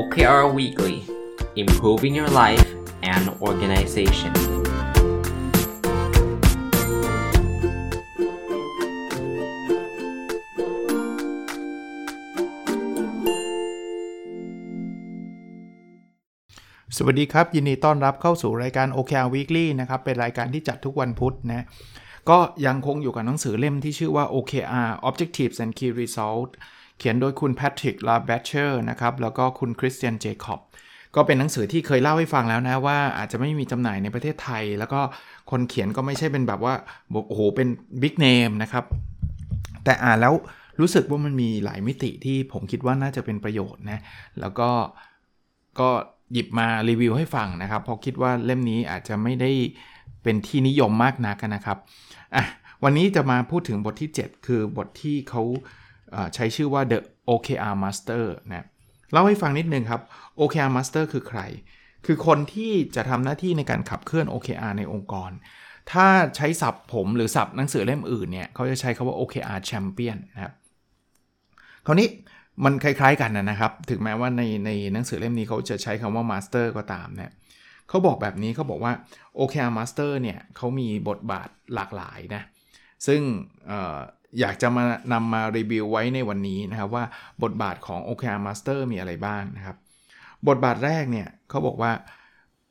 OKR Weekly Improving Your Life and Organization สวัสดีครับ ยินดีต้อนรับเข้าสู่รายการ OKR Weekly นะครับ เป็นรายการที่จัดทุกวันพุธนะก็ยังคงอยู่กับหนังสือเล่มที่ชื่อว่า OKR Objectives and Key Results เขียนโดยคุณ Patrick l a b a t c h e r นะครับแล้วก็คุณ Christian Jacob ก็เป็นหนังสือที่เคยเล่าให้ฟังแล้วนะว่าอาจจะไม่มีจำหน่ายในประเทศไทย แล้วก็คนเขียนก็ไม่ใช่เป็นแบบว่าโอ้โหเป็นบิ๊กเนมนะครับแต่อ่านแล้วรู้สึกว่ามันมีหลายมิติที่ผมคิดว่าน่าจะเป็นประโยชน์นะแล้วก็ก็หยิบมารีวิวให้ฟังนะครับเพราะคิดว่าเล่มนี้อาจจะไม่ได้เป็นที่นิยมมากนักนะครับอะวันนี้จะมาพูดถึงบทที่ 7 คือบทที่เขา ใช้ชื่อว่า the OKR Master นะเล่าให้ฟังนิดนึงครับ OKR Master คือใคร คือคนที่จะทำหน้าที่ในการขับเคลื่อน OKR ในองค์กร ถ้าใช้ศัพท์ผมหรือศัพท์หนังสือเล่มอื่นเนี่ยเขาจะใช้คาว่า OKR Champion นะครับคราวนี้มันคล้าย ๆกันนะครับ ถึงแม้ว่าในในหนังสือเล่มนี้เขาจะใช้คำว่า Master ก็ตามเนี่ยเขาบอกแบบนี้เขาบอกว่า OKR Master เนี่ยเขามีบทบาทหลากหลายนะซึ่ง อยากจะมานำมารีวิวไว้ในวันนี้นะครับว่าบทบาทของ OKR Master มีอะไรบ้างนะครับ บทบาทแรกเนี่ยเขาบอกว่า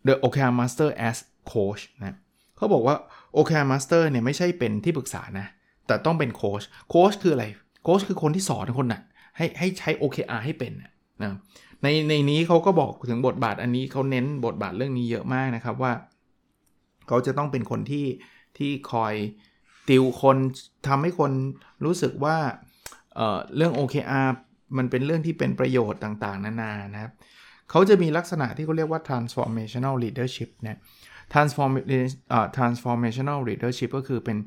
the OKR Master as coach นะเขาบอกว่า OKR Master เนี่ยไม่ใช่เป็นที่ปรึกษานะ แต่ต้องเป็นโค้ชโค้ชคืออะไรโค้ชคือคนที่สอนคนนะ่ะให้ให้ใช้ OKR ให้เป็นนะในในนี้เขาก็บอกถึงบทบาทอันนี้เขาเน้นบทบาทเรื่องนี้เยอะมากนะครับว่า เขาจะต้องเป็นคนที่ที่คอย ติวคนทำให้คนรู้สึกว่าเเรื่อง OKR มันเป็นเรื่องที่เป็นประโยชน์ต่างๆ นานานะครับเขาจะมีลักษณะที่เขาเรียกว่า transformational leadership นะ transform transformational leadership ก็คือเป็น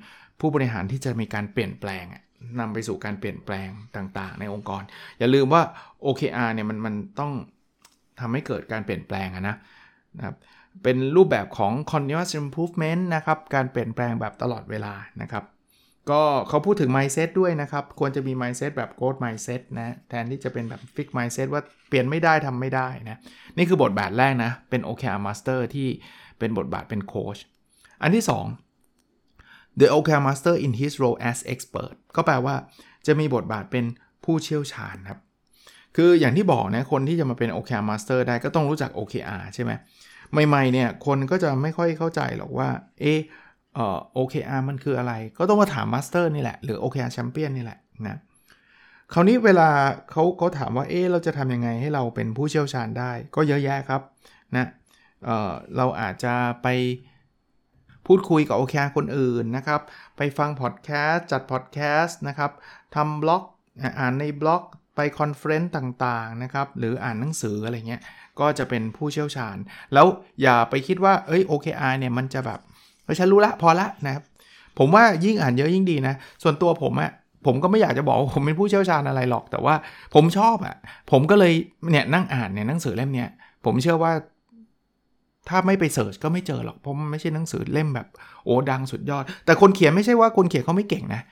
ผู้บริหารที่จะมีการเปลี่ยนแปลงนำไปสู่การเปลี่ยนแปลงต่างๆ ในองค์กร อย่าลืมว่า OKR เนี่ยมันมันต้องทำให้เกิดการเปลี่ยนแปลงนะนะครับ เป็นรูปแบบของ continuous improvement นะครับ การเปลี่ยนแปลงแบบตลอดเวลานะครับ ก็เขาพูดถึง mindset ด้วยนะครับ ควรจะมี mindset แบบ growth mindset นะแทนที่จะเป็นแบบ fix mindset ว่าเปลี่ยนไม่ได้ทำไม่ได้นะนี่คือบทบาทแรกนะ เป็น OKR master ที่เป็นบทบาทเป็นโค้ชอันที่ 2 the OKR master in his role as expert ก็แปลว่าจะมีบทบาทเป็นผู้เชี่ยวชาญครับ คืออย่างที่บอกนะ คนที่จะมาเป็น OKR master ได้ก็ต้องรู้จัก OKR ใช่ไหม ใหม่ๆเนี่ยคนก็จะไม่ค่อยเข้าใจหรอกว่าเออออ OKR มันคืออะไร ก็ต้องมาถาม master นี่แหละ หรือ OKR champion นี่แหละนะคราวนี้เวลาเขาเขาถามว่าเออเราจะทำยังไงให้เราเป็นผู้เชี่ยวชาญได้ ก็เยอะแยะครับนะเเราอาจจะไปพูดคุยกับ OKR คนอื่นนะครับ ไปฟังพอดแคสต์จัดพอดแคสต์นะครับทำบล็อกอ่านในบล็อกไป conference ต่างๆนะครับ หรืออ่านหนังสืออะไรเงี้ย ก็จะเป็นผู้เชี่ยวชาญ แล้วอย่าไปคิดว่าเอ้ย OKR เนี่ยมันจะแบบฉันรู้ละพอละนะครับผมว่ายิ่งอ่านเยอะยิ่งดีนะ ส่วนตัวผมอะผมก็ไม่อยากจะบอกว่าผมเป็นผู้เชี่ยวชาญอะไรหรอก แต่ว่าผมชอบอะผมก็เลยเนี่ยนั่งอ่านเนี่ยหนังสือเล่มเนี้ยผมเชื่อว่า ถ้าไม่ไป search ก็ไม่เจอหรอกเพราะมันไม่ใช่หนังสือเล่มแบบโอ้ดังสุดยอด แต่คนเขียนไม่ใช่ว่าคนเขียนเขาไม่เก่งนะ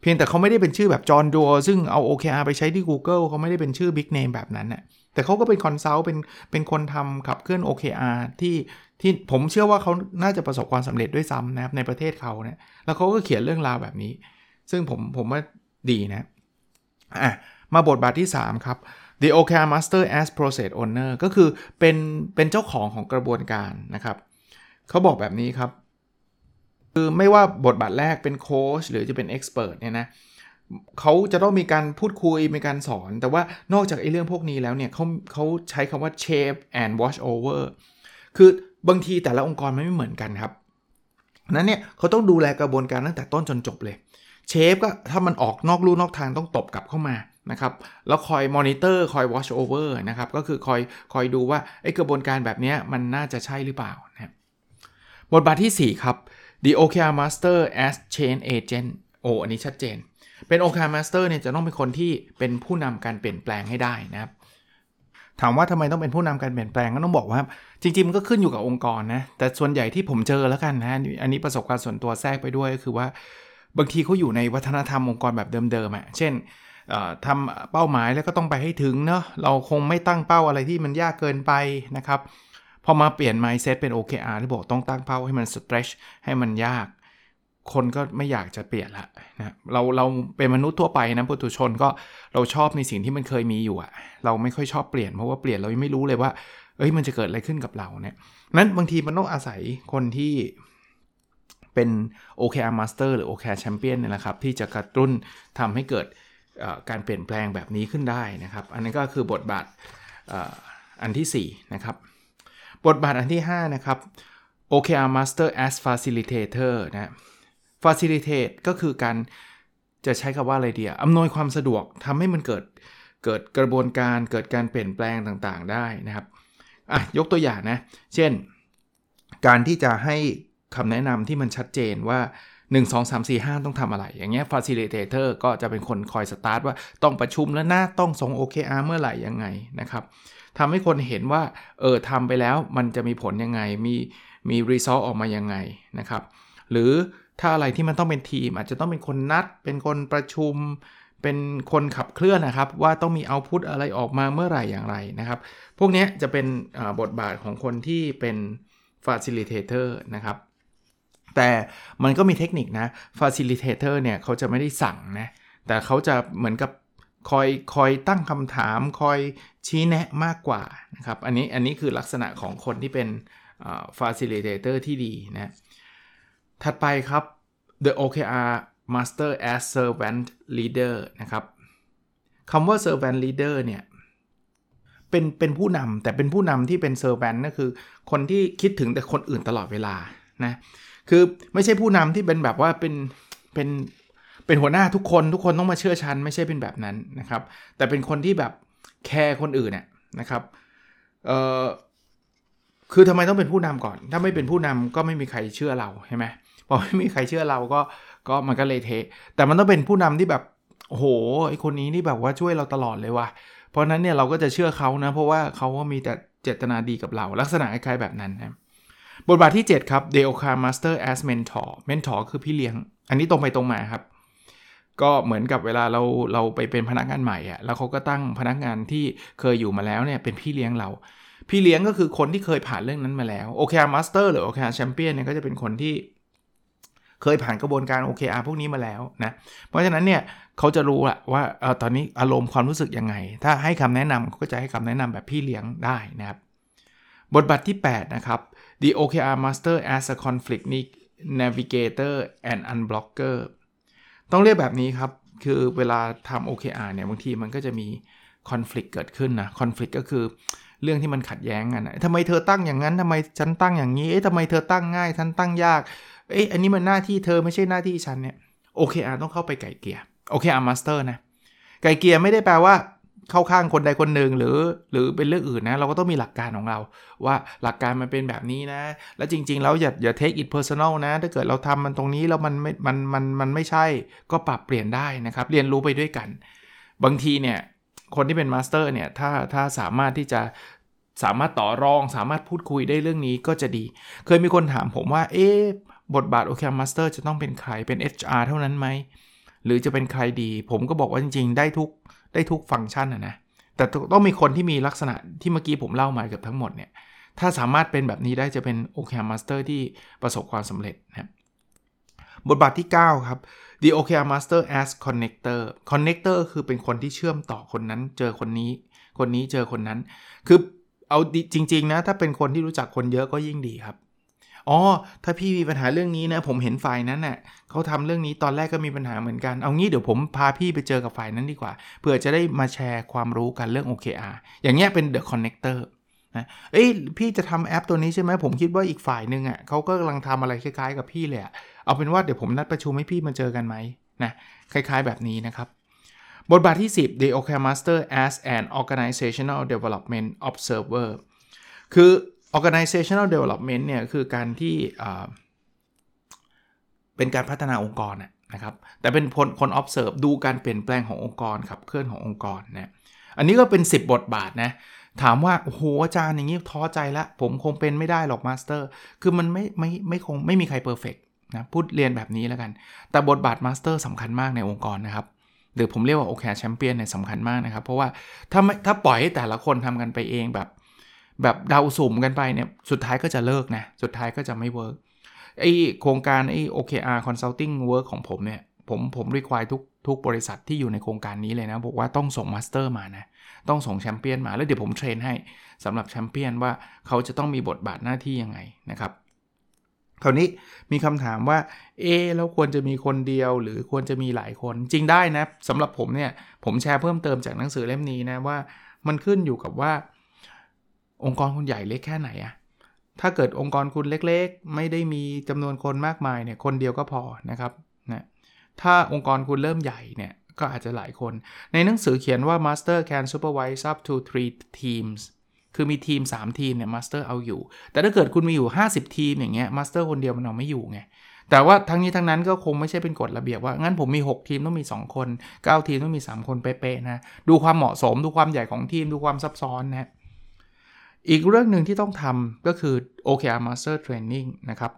เพียงแต่เขาไม่ได้เป็นชื่อแบบ John Doerr ซึ่งเอา OKR ไปใช้ที่ Google เขาไม่ได้เป็นชื่อ big name แบบนั้นนะแต่เขาก็เป็น consult เป็นเป็นคนทำขับเคลื่อน OKR ที่ที่ผมเชื่อว่าเขาน่าจะประสบความสำเร็จด้วยซ้ำนะครับในประเทศเขาเนี่ยแล้วเขาก็เขียนเรื่องราวแบบนี้ ซึ่งผมผมว่าดีนะอะมาบทบาทที่ 3 ครับ the OKR Master as Process Owner ก็คือเป็นเป็นเจ้าของของกระบวนการนะครับเขาบอกแบบนี้ครับ คือไม่ว่าบทบาทแรกเป็นโค้ชหรือจะเป็นเอ็กซ์เพรสเนี่ยนะเขาจะต้องมีการพูดคุย มีการสอน แต่ว่านอกจากไอ้เรื่องพวกนี้แล้วเนี่ยเขาเขาใช้คำว่า shape and watch over คือบางทีแต่ละองค์กรไม่เหมือนกันครับนั้นเนี่ยเขาต้องดูแลกระบวนการตั้งแต่ต้นจนจบเลย shape ก็ถ้ามันออกนอกลู่นอกทางต้องตบกลับเข้ามานะครับ แล้วคอยมอนิเตอร์คอย watch over นะครับ ก็คือคอยคอยดูว่าไอ้กระบวนการแบบนี้มันน่าจะใช่หรือเปล่านะบบทบาทที่ 4 ครับ the OKR Master as change agent โอ้อันนี้ชัดเจน เป็น OKR Master เนี่ยจะต้องเป็นคนที่เป็นผู้นำการเปลี่ยนแปลงให้ได้นะครับถามว่าทำไมต้องเป็นผู้นำการเปลี่ยนแปลงก็ต้องบอกว่า จริงๆมันก็ขึ้นอยู่กับองค์กรนะ แต่ส่วนใหญ่ที่ผมเจอแล้วกันนะอันนี้ประสบการณ์ส่วนตัวแทรกไปด้วยก็คือว่า บางทีเขาอยู่ในวัฒนธรรมองค์กรแบบเดิมๆอะเช่นทำเป้าหมายแล้วก็ต้องไปให้ถึงเนาะเราคงไม่ตั้งเป้าอะไรที่มันยากเกินไปนะครับ พอมาเปลี่ยน mindset เป็น OKR ที่บอกต้องตั้งเป้าให้มัน stretch ให้มันยาก คนก็ไม่อยากจะเปลี่ยนละนะเราเราเป็นมนุษย์ทั่วไปนะปุถุชนก็เราชอบในสิ่งที่มันเคยมีอยู่อะเราไม่ค่อยชอบเปลี่ยนเพราะว่าเปลี่ยนเรายังไม่รู้เลยว่าเอ้ยมันจะเกิดอะไรขึ้นกับเราเนี่ยนั้นบางทีมันต้องอาศัยคนที่เป็น OKR Master หรือ OKR Champion เนี่ยแหละครับ ที่จะกระตุ้นทำให้เกิดการเปลี่ยนแปลงแบบนี้ขึ้นได้นะครับ อันนี้ก็คือบทบาทอันที่ 4 นะครับ บทบาทอันที่ 5 นะครับ OKR Master as Facilitator นะ Facilitate ก็คือการจะใช้คำว่าอะไรเดียอำนวยความสะดวกทำให้มันเกิดเกิดกระบวนการเกิดการเปลี่ยนแปลงต่างๆ ได้นะครับอะยกตัวอย่างนะ เช่น การที่จะให้คำแนะนำที่มันชัดเจนว่า 1 2 3 4 5 ต้องทำอะไร อย่างเงี้ย facilitator ก็จะเป็นคนคอยสตาร์ทว่าต้องประชุมแล้วนะต้องส่ง OKR เมื่อไหร่ยังไงนะครับทำให้คนเห็นว่าเออทำไปแล้วมันจะมีผลยังไง มีมี result ออกมายังไงนะครับ หรือถ้าอะไรที่มันต้องเป็นทีม อาจจะต้องเป็นคนนัด เป็นคนประชุม เป็นคนขับเคลื่อนนะครับ ว่าต้องมีเอาพุทอะไรออกมาเมื่อไหร่อย่างไรนะครับ พวกนี้จะเป็นบทบาทของคนที่เป็น facilitator นะครับ แต่มันก็มีเทคนิคนะ facilitator เนี่ยเขาจะไม่ได้สั่งนะแต่เขาจะเหมือนกับคอยคอยตั้งคำถาม คอยชี้แนะมากกว่านะครับอันนี้อันนี้คือลักษณะของคนที่เป็น facilitator ที่ดีนะถัดไปครับ the OKR master as servant leader นะครับคำว่า servant leader เนี่ยเป็นเป็นผู้นำแต่เป็นผู้นำที่เป็น servant ก็คือ คนที่คิดถึงแต่คนอื่นตลอดเวลานะ คือไม่ใช่ผู้นำที่เป็นแบบว่าเป็นเป็นเป็นหัวหน้าทุกคนทุกคนต้องมาเชื่อชันไม่ใช่เป็นแบบนั้นนะครับ แต่เป็นคนที่แบบแคร์คนอื่นเนี่ยนะครับเอ่อคือทำไมต้องเป็นผู้นำก่อน ถ้าไม่เป็นผู้นำก็ไม่มีใครเชื่อเราใช่ไหมพอไม่มีใครเชื่อเราก็ก็มันก็เลยเทะแต่มันต้องเป็นผู้นำที่แบบโอ้โหไอคนนี้นี่แบบว่าช่วยเราตลอดเลยว่ะเพราะนั้นเนี่ยเราก็จะเชื่อเขานะเพราะว่าเขาก็มีแต่เจตนาดีกับเรา ลักษณะคล้ายๆแบบนั้นนะ บทบาทที่ 7 ครับ d e o k a Master as Mentor Mentor คือพี่เลี้ยง อันนี้ตรงไปตรงมาครับ ก็เหมือนกับเวลาเราเราไปเป็นพนักงานใหม่อะแล้วเขาก็ตั้งพนักงานที่เคยอยู่มาแล้วเนี่ยเป็นพี่เลี้ยงเรา พี่เลี้ยงก็คือคนที่เคยผ่านเรื่องนั้นมาแล้ว OKR Master หรือ OKR Champion เนี่ยก็จะเป็นคนที่เคยผ่านกระบวนการ OKR พวกนี้มาแล้วนะ เพราะฉะนั้นเนี่ยเขาจะรู้อะว่าเออตอนนี้อารมณ์ความรู้สึกยังไง ถ้าให้คำแนะนำก็จะให้คำแนะนำแบบพี่เลี้ยงได้นะครับ บทบาทที่ 8 นะครับ the OKR master as a conflict navigator and unblocker ต้องเรียกแบบนี้ครับ คือเวลาทำ OKR เนี่ย บางทีมันก็จะมี conflict เกิดขึ้นนะ conflict ก็คือเรื่องที่มันขัดแย้งกันทำไมเธอตั้งอย่างนั้นทำไมฉันตั้งอย่างนี้ เอ๊ะทำไมเธอตั้งง่าย ฉันตั้งยาก เอ๊ะ อันนี้มันหน้าที่เธอไม่ใช่หน้าที่ฉันเนี่ย OKR ต้องเข้าไปไกล่เกลี่ย OKR Master นะ ไกล่เกลี่ยไม่ได้แปลว่า เข้าข้างคนใดคนหนึ่งหรือหรือเป็นเรื่องอื่นนะเราก็ต้องมีหลักการของเรา ว่าหลักการมันเป็นแบบนี้นะ แล้วจริง ๆ แล้วอย่าอย่า take it personal นะ ถ้าเกิดเราทำมันตรงนี้แล้วมันไม่มันมันมันไม่ใช่ก็ปรับเปลี่ยนได้นะครับ เรียนรู้ไปด้วยกัน บางทีเนี่ยคนที่เป็น master เนี่ยถ้าถ้าสามารถที่จะสามารถต่อรองสามารถพูดคุยได้เรื่องนี้ก็จะดี เคยมีคนถามผมว่า เอ๊บทบาท OKR Master จะต้องเป็นใครเป็น HR เท่านั้นไหมหรือจะเป็นใครดี ผมก็บอกว่าจริง ๆ ได้ทุก ได้ทุกฟังก์ชันนะนะ แต่ต้องมีคนที่มีลักษณะที่เมื่อกี้ผมเล่ามาเกือบทั้งหมดเนี่ย ถ้าสามารถเป็นแบบนี้ได้จะเป็น OKR Master ที่ประสบความสำเร็จนะบทบาทที่ 9 ครับ The OKR Master as Connector Connector คือเป็นคนที่เชื่อมต่อคนนั้น เจอคนนี้ คนนี้เจอคนนั้น คือเอาจริง ๆ นะ ถ้าเป็นคนที่รู้จักคนเยอะก็ยิ่งดีครับ อ๋อ ถ้าพี่มีปัญหาเรื่องนี้นะ ผมเห็นฝ่ายนั้นเน่ะเขาทำเรื่องนี้ตอนแรกก็มีปัญหาเหมือนกัน เอางี้เดี๋ยวผมพาพี่ไปเจอกับฝ่ายนั้นดีกว่า เพื่อจะได้มาแชร์ความรู้กันเรื่อง OKR อย่างเงี้ยเป็น The Connector นะเอ้ยพี่จะทำแอปตัวนี้ใช่ไหมผมคิดว่าอีกฝ่ายหนึ่งอะเขาก็กำลังทำอะไรคล้ายๆกับพี่เลยอะเอาเป็นว่าเดี๋ยวผมนัดประชุมให้พี่มาเจอกันไหมนะคล้ายๆแบบนี้นะครับบทบาทที่ 10 The OKR Master as an Organizational Development Observer คือ organizational development เนี่ยคือการที่เป็นการพัฒนาองค์กรนะครับ แต่เป็นคนคน observe ดูการเปลี่ยนแปลงขององค์กรขับเคลื่อนขององค์กรนะอันนี้ก็เป็น 10 บทบาทนะถามว่าโอ้โหอาจารย์อย่างนี้ท้อใจละ ผมคงเป็นไม่ได้หรอก master คือมันไม่ไม่ไม่คงไม่มีใคร perfect นะพูดเรียนแบบนี้แล้วกัน แต่บทบาท master สำคัญมากในองค์กรนะครับหรือผมเรียกว่า OKR Champion เนี่ยสำคัญมากนะครับ เพราะว่าถ้าไม่ถ้าปล่อยให้แต่ละคนทำกันไปเองแบบ แบบเดาสุ่มกันไปเนี่ยสุดท้ายก็จะเลิกนะ สุดท้ายก็จะไม่ workไอโครงการไอ OKR Consulting Work ของผมเนี่ย ผมผม require ทุกทุกบริษัทที่อยู่ในโครงการนี้เลยนะ บอกว่าต้องส่ง master มานะ ต้องส่งแชมเปี้ยนมา แล้วเดี๋ยวผม train ให้สำหรับแชมเปี้ยนว่าเขาจะต้องมีบทบาทหน้าที่ยังไงนะครับคราวนี้มีคำถามว่า เอแล้วควรจะมีคนเดียวหรือควรจะมีหลายคนจริงได้นะสำหรับผมเนี่ย ผมแชร์เพิ่มเติมจากหนังสือเล่มนี้นะว่า มันขึ้นอยู่กับว่า องค์กรคุณใหญ่เล็กแค่ไหนอะถ้าเกิดองค์กรคุณเล็กๆ ไม่ได้มีจำนวนคนมากมายเนี่ยคนเดียวก็พอนะครับนะถ้าองค์กรคุณเริ่มใหญ่เนี่ยก็อาจจะหลายคน ในหนังสือเขียนว่า master can supervise up to three teams คือมีทีม 3 ทีมเนี่ย master เอาอยู่ แต่ถ้าเกิดคุณมีอยู่ 50 ทีมอย่างเงี้ย master คนเดียวมันเอาไม่อยู่ไง แต่ว่าทั้งนี้ทั้งนั้นก็คงไม่ใช่เป็นกฎระเบียบว่า งั้นผมมี 6 ทีมต้องมี 2 คน 9 ทีมต้องมี 3 คนเป๊ะๆนะ ดูความเหมาะสม ดูความใหญ่ของทีม ดูความซับซ้อนนะ อีกเรื่องหนึ่งที่ต้องทำก็คือ OKR Master Training นะครับ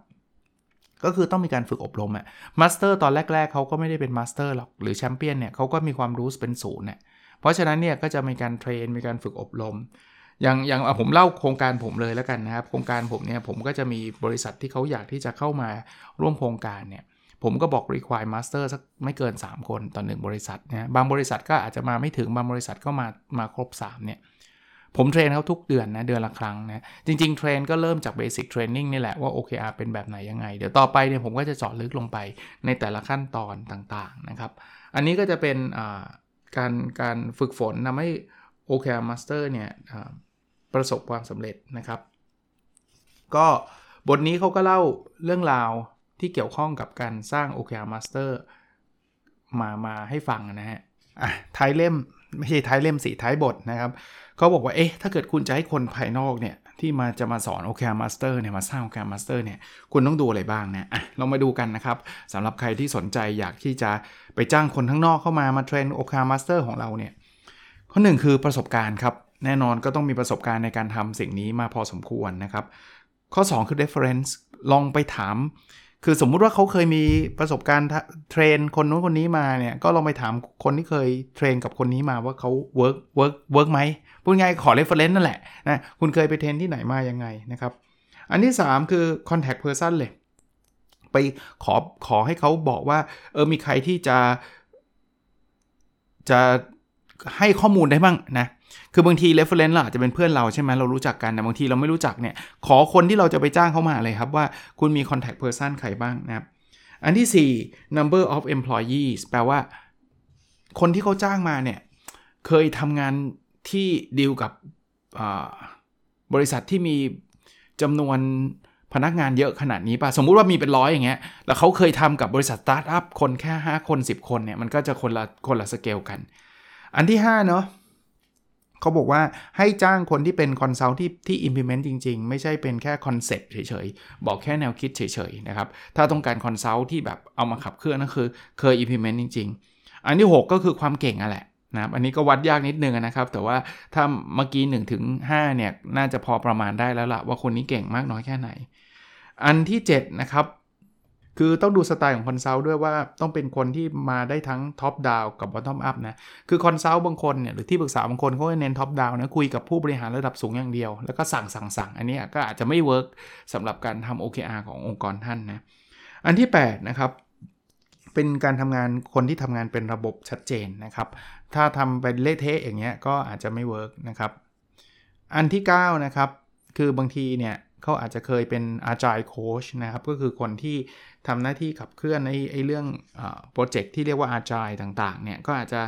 ก็คือต้องมีการฝึกอบรมอะ master ตอนแรก ๆเขาก็ไม่ได้เป็น master หรอกหรือแชมเปี้ยนเนี่ยเขาก็มีความรู้เป็นศูนย์เนี่ยเพราะฉะนั้นเนี่ยก็จะมีการ train มีการฝึกอบรม อย่างอย่างผมเล่าโครงการผมเลยแล้วกันนะครับ โครงการผมเนี่ยผมก็จะมีบริษัทที่เขาอยากที่จะเข้ามาร่วมโครงการเนี่ยผมก็บอก require master สักไม่เกิน 3 คนต่อหนึ่งบริษัทนะบางบริษัทก็อาจจะมาไม่ถึงบางบริษัทก็มามาครบ3เนี่ย ผมเทรนเขาทุกเดือนนะเดือนละครั้งนะจริง ๆ เทรนก็เริ่มจาก basic training นี่แหละว่า OKR เป็นแบบไหนยังไง เดี๋ยวต่อไปเนี่ยผมก็จะเจาะลึกลงไปในแต่ละขั้นตอนต่างๆนะครับอันนี้ก็จะเป็นการการฝึกฝนทำให้ OKR master เนี่ยประสบความสำเร็จนะครับ ก็บทนี้เขาก็เล่าเรื่องราวที่เกี่ยวข้องกับการสร้าง OKR Master มามาให้ฟังนะฮะอะท้ายเล่ม ไม่ใช่ท้ายเล่มสีท้ายบทนะครับเขาบอกว่าเอ๊ะถ้าเกิดคุณจะให้คนภายนอกเนี่ยที่มาจะมาสอน OKR Master เนี่ยมาสร้าง OKR Master เนี่ยคุณต้องดูอะไรบ้างเนะอะเรามาดูกันนะครับสำหรับใครที่สนใจอยากที่จะไปจ้างคนข้างนอกเข้ามามาเทรน OKR Master ของเราเนี่ยข้อหนึ่งคือประสบการณ์ครับแน่นอนก็ต้องมีประสบการณ์ในการทำสิ่งนี้มาพอสมควรนะครับ ข้อ 2 คือ reference ลองไปถาม คือสมมุติว่าเขาเคยมีประสบการณ์ train คนนู้นคนนี้มาเนี่ย ก็ลองไปถามคนที่เคย train กับคนนี้มาว่าเขา work work work ไหมพูดง่ายขอ reference นั่นแหละนะคุณเคยไป train ที่ไหนมายังไงนะครับ อันที่ 3 คือ contact person เลย ไปขอขอให้เขาบอกว่า เออมีใครที่จะจะ ให้ข้อมูลได้บ้างนะ คือบางที reference เราอาจจะเป็นเพื่อนเราใช่ไหมเรารู้จักกันแต่บางทีเราไม่รู้จักเนี่ย ขอคนที่เราจะไปจ้างเขามาเลยครับว่าคุณมี contact person ใครบ้างนะครับ อันที่ 4 number of employees แปลว่า คนที่เขาจ้างมาเนี่ย เคยทำงานที่ดีลกับบริษัทที่มีจำนวนพนักงานเยอะขนาดนี้ป่ะ สมมุติว่ามีเป็นร้อยอย่างเงี้ย แล้วเขาเคยทำกับบริษัทสตาร์ทอัพคนแค่ 5 คน 10 คนเนี่ย มันก็จะคนละคนละสเกลกัน อันที่ 5 เนาะเขาบอกว่าให้จ้างคนที่เป็น consult ที่ที่ implement จริง ๆ ไม่ใช่เป็นแค่ concept เฉยๆ บอกแค่แนวคิดเฉยๆนะครับ ถ้าต้องการ consult ที่แบบเอามาขับเคลื่อนก็คือเคย implement จริง ๆ อันที่ 6 ก็คือความเก่งอะแหละนะครับอันนี้ก็วัดยากนิดนึงนะครับ แต่ว่าถ้าเมื่อกี้1ถึง5เนี่ยน่าจะพอประมาณได้แล้วละว่าคนนี้เก่งมากน้อยแค่ไหน อันที่ 7 นะครับ คือต้องดูสไตล์ของ consult ด้วยว่าต้องเป็นคนที่มาได้ทั้ง top down กับ bottom up นะ คือ consult บางคนเนี่ยหรือที่ปรึกษาบางคนเขาเน้น top down นะคุยกับผู้บริหารระดับสูงอย่างเดียว แล้วก็สั่งสั่งสั่งอันนี้ก็อาจจะไม่ work สำหรับการทำ OKR ขององค์กรท่านนะอันที่ 8 นะครับเป็นการทำงานคนที่ทำงานเป็นระบบชัดเจนนะครับ ถ้าทำเป็นเละเทะอย่างเงี้ยก็อาจจะไม่ work นะครับ อันที่ 9 นะครับ คือบางทีเนี่ย เขาอาจจะเคยเป็น agile coach นะครับ ก็คือคนที่ทำหน้าที่ขับเคลื่อนไอ้ไอ้เรื่องproject ที่เรียกว่า agile ต่างๆ เนี่ยก็อาจจะ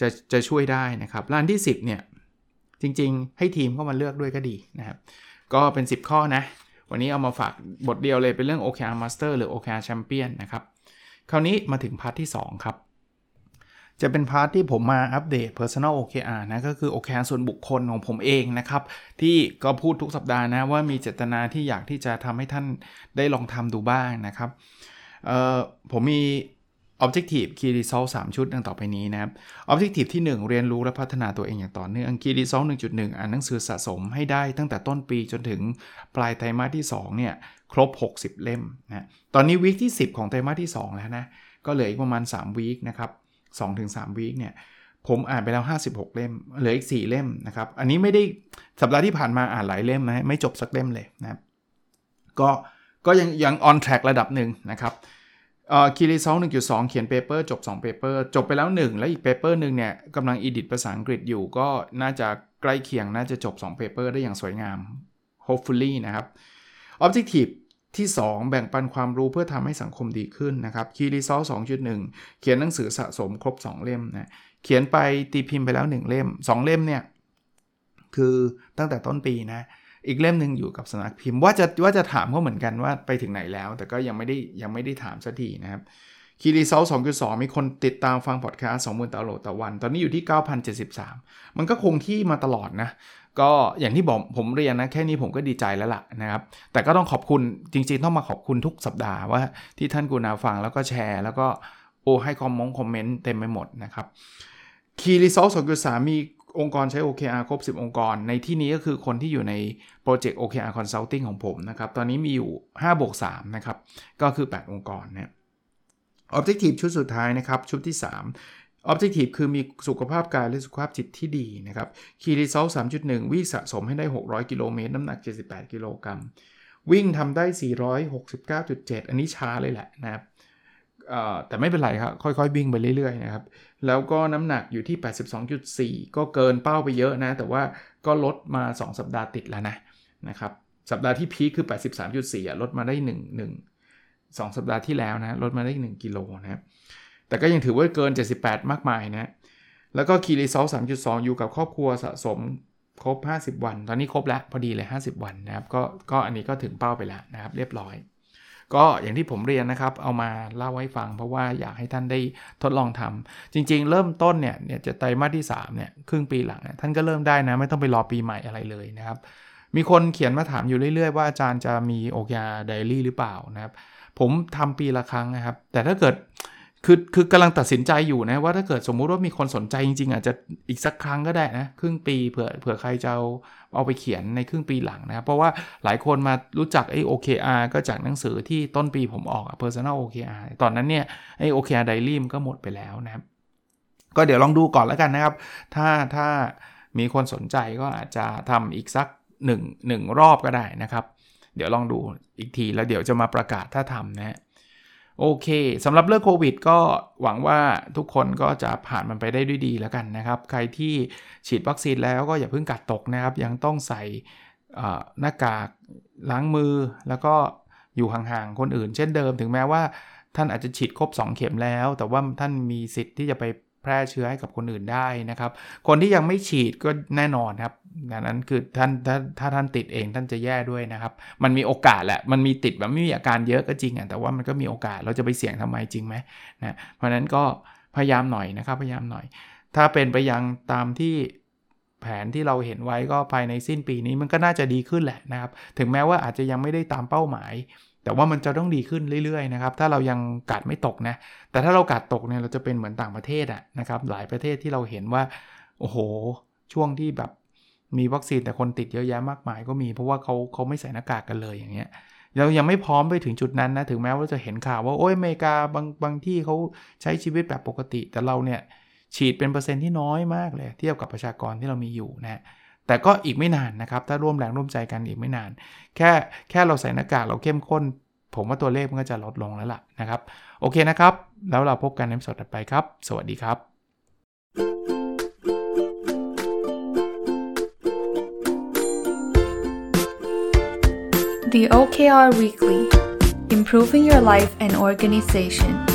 จะจะช่วยได้นะครับอันที่ 10 เนี่ย จริงๆ ให้ทีมเข้ามาเลือกด้วยก็ดีนะครับ ก็เป็น 10 ข้อนะ วันนี้เอามาฝากบทเดียวเลยเป็นเรื่อง OKR Master หรือ OKR Champion นะครับ คราวนี้มาถึง part ที่ 2 ครับ จะเป็นพาร์ทที่ผมมาอัปเดต Personal OKR นะก็คือ OKR ส่วนบุคคลของผมเองนะครับ ที่ก็พูดทุกสัปดาห์นะว่ามีเจตนาที่อยากที่จะทำให้ท่านได้ลองทำดูบ้างนะครับผมมี Objective Key Result 3 ชุดดังต่อไปนี้นะครับ Objective ที่ 1 เรียนรู้และพัฒนาตัวเองอย่างต่อเนื่อง Key Result 1.1 อ่านหนังสือสะสมให้ได้ตั้งแต่ต้นปีจนถึงปลายไตรมาสที่ 2 เนี่ย ครบ 60 เล่มนะ ตอนนี้วีคที่ 10 ของไตรมาสที่ 2 แล้วนะ ก็เหลืออีกประมาณ 3 วีคนะครับ 2-3วีคเนี่ยผมอ่านไปแล้ว 56 เล่ม เหลืออีก 4 เล่มนะครับ อันนี้ไม่ได้สัปดาห์ที่ผ่านมาอ่านหลายเล่มนะไม่จบสักเล่มเลยนะครับก็ก็ยังยัง on track ระดับหนึ่งนะครับ key result หนึ่งจุดสองเขียน paper จบ 2 paper จบไปแล้ว 1 แล้วอีก paper หนึ่งเนี่ยกำลัง edit ภาษาอังกฤษอยู่ก็น่าจะใกล้เคียงน่าจะจบ2 paper ได้อย่างสวยงาม hopefully นะครับ objective ที่ 2 แบ่งปันความรู้เพื่อทำให้สังคมดีขึ้นนะครับ key result 2.1เขียนหนังสือสะสมครบ 2 เล่มนะเขียนไปตีพิมพ์ไปแล้ว 1 เล่ม 2 เล่มเนี่ยคือตั้งแต่ต้นปีนะอีกเล่มหนึ่งอยู่กับสนักพิมพ์ว่าจะว่าจะถามเขาเหมือนกันว่าไปถึงไหนแล้ว แต่ก็ยังไม่ได้ยังไม่ได้ถามสักทีนะครับ คีรีเซลสองจุดสองมีคนติดตามฟังพอดแคสต์สองหมื่นตลอต่อวัน ตอนนี้อยู่ที่ 9,073 มันก็คงที่มาตลอดนะ ก็อย่างที่บอกผมเรียนนะ แค่นี้ผมก็ดีใจแล้วล่ะนะครับ แต่ก็ต้องขอบคุณจริงๆ ต้องมาขอบคุณทุกสัปดาห์ว่าที่ท่านกูนาฟังแล้วก็แชร์ แล้วก็โอให้คอมมงคอมเมนต์เต็มไปหมดนะครับคีรีเซลสองจุดสามมีองค์กรใช้ OKR ครบ 10 องค์กร ในที่นี้ก็คือคนที่อยู่ในโปรเจกต์ OKR Consulting ของผมนะครับ ตอนนี้มีอยู่5บวก3นะครับ ก็คือ 8 องค์กรเนี่ย Objective ชุดสุดท้ายนะครับชุดที่3 Objective คือมีสุขภาพกายและสุขภาพจิตที่ดีนะครับ Key Result 3.1วิ่งสะสมให้ได้ 600 กิโลเมตร น้ำหนัก 78 กิโลกรัม วิ่งทำได้ 469.7 อันนี้ช้าเลยแหละนะครับแต่ไม่เป็นไรครับ ค่อยๆ วิ่งไปเรื่อยๆนะครับ แล้วก็น้ำหนักอยู่ที่ 82.4 ก็เกินเป้าไปเยอะนะ แต่ว่าก็ลดมา 2 สัปดาห์ติดแล้วนะนะครับ สัปดาห์ที่พีคคือ 83.4ลดมาได้ 1 1 2 สัปดาห์ที่แล้วนะลดมาได้ 1 กิโลนะแต่ก็ยังถือว่าเกิน 78 มากมายนะแล้วก็คีรีซอล3.2 อยู่กับครอบครัวสะสมครบ 50 วัน ตอนนี้ครบแล้วพอดีเลย 50 วันนะครับก็ก็อันนี้ก็ถึงเป้าไปแล้วนะครับ เรียบร้อย ก็อย่างที่ผมเรียนนะครับ เอามาเล่าให้ฟัง เพราะว่าอยากให้ท่านได้ทดลองทำจริง ๆ เริ่มต้นเนี่ยเนี่ยจะไตรมาสที่3เนี่ยครึ่งปีหลังท่านก็เริ่มได้นะ ไม่ต้องไปรอปีใหม่อะไรเลยนะครับ มีคนเขียนมาถามอยู่เรื่อย ๆ ว่าอาจารย์จะมีโอเคอาไดรี่หรือเปล่านะครับ ผมทำปีละครั้งนะครับ แต่ถ้าเกิดคือคือกำลังตัดสินใจอยู่นะว่าถ้าเกิดสมมุติว่ามีคนสนใจจริงๆอาจจะอีกสักครั้งก็ได้นะครึ่งปีเผื่อเผื่อใครจะเอาเอาไปเขียนในครึ่งปีหลังนะครับ เพราะว่าหลายคนมารู้จักไอ้ OKR ก็จากหนังสือที่ต้นปีผมออก Personal OKR ตอนนั้นเนี่ยไอ้ OKR Diary มันก็หมดไปแล้วนะครับ ก็เดี๋ยวลองดูก่อนแล้วกันนะครับ ถ้าถ้ามีคนสนใจก็อาจจะทำอีกสัก1 1รอบก็ได้นะครับ เดี๋ยวลองดูอีกทีแล้วเดี๋ยวจะมาประกาศถ้าทำนะโอเคสำหรับเรื่องโควิดก็หวังว่าทุกคนก็จะผ่านมันไปได้ด้วยดีแล้วกันนะครับ ใครที่ฉีดวัคซีนแล้วก็อย่าเพิ่งกัดตกนะครับ ยังต้องใส่หน้ากากล้างมือ แล้วก็อยู่ห่างๆคนอื่น เช่นเดิม ถึงแม้ว่าท่านอาจจะฉีดครบ 2 เข็มแล้ว แต่ว่าท่านมีสิทธิ์ที่จะไป แพร่เชื้อให้กับคนอื่นได้นะครับ คนที่ยังไม่ฉีดก็แน่นอนครับดังนั้นคือท่านถ้าถ้าท่านติดเองท่านจะแย่ด้วยนะครับ มันมีโอกาสแหละ มันมีติดแบบไม่มีอาการเยอะก็จริงอะแต่ว่ามันก็มีโอกาสเราจะไปเสี่ยงทำไมจริงไหมนะเพราะนั้นก็พยายามหน่อยนะครับพยายามหน่อย ถ้าเป็นไปยังตามที่แผนที่เราเห็นไว้ก็ภายในสิ้นปีนี้มันก็น่าจะดีขึ้นแหละนะครับ ถึงแม้ว่าอาจจะยังไม่ได้ตามเป้าหมาย แต่ว่ามันจะต้องดีขึ้นเรื่อยๆนะครับ ถ้าเรายังกัดไม่ตกนะ แต่ถ้าเรากัดตกเนี่ยเราจะเป็นเหมือนต่างประเทศอะนะครับ หลายประเทศที่เราเห็นว่า โอ้โห ช่วงที่แบบมีวัคซีนแต่คนติดเยอะแยะมากมายก็มี เพราะว่าเขาเขาไม่ใส่หน้ากากกันเลยอย่างเงี้ย เรายังไม่พร้อมไปถึงจุดนั้นนะ ถึงแม้ว่าจะเห็นข่าวว่า โอ้ยอเมริกาบางบางที่เขาใช้ชีวิตแบบปกติ แต่เราเนี่ยฉีดเป็นเปอร์เซ็นต์ที่น้อยมากเลย เทียบกับประชากรที่เรามีอยู่นะ แต่ก็อีกไม่นานนะครับ ถ้าร่วมแรงร่วมใจกันอีกไม่นาน แค่แค่เราใส่หน้ากากเราเข้มข้น ผมว่าตัวเลขมันก็จะลดลงแล้วล่ะนะครับ โอเคนะครับ แล้วเราพบกันในสดถัดไปครับ สวัสดีครับ The OKR Weekly Improving Your Life and Organization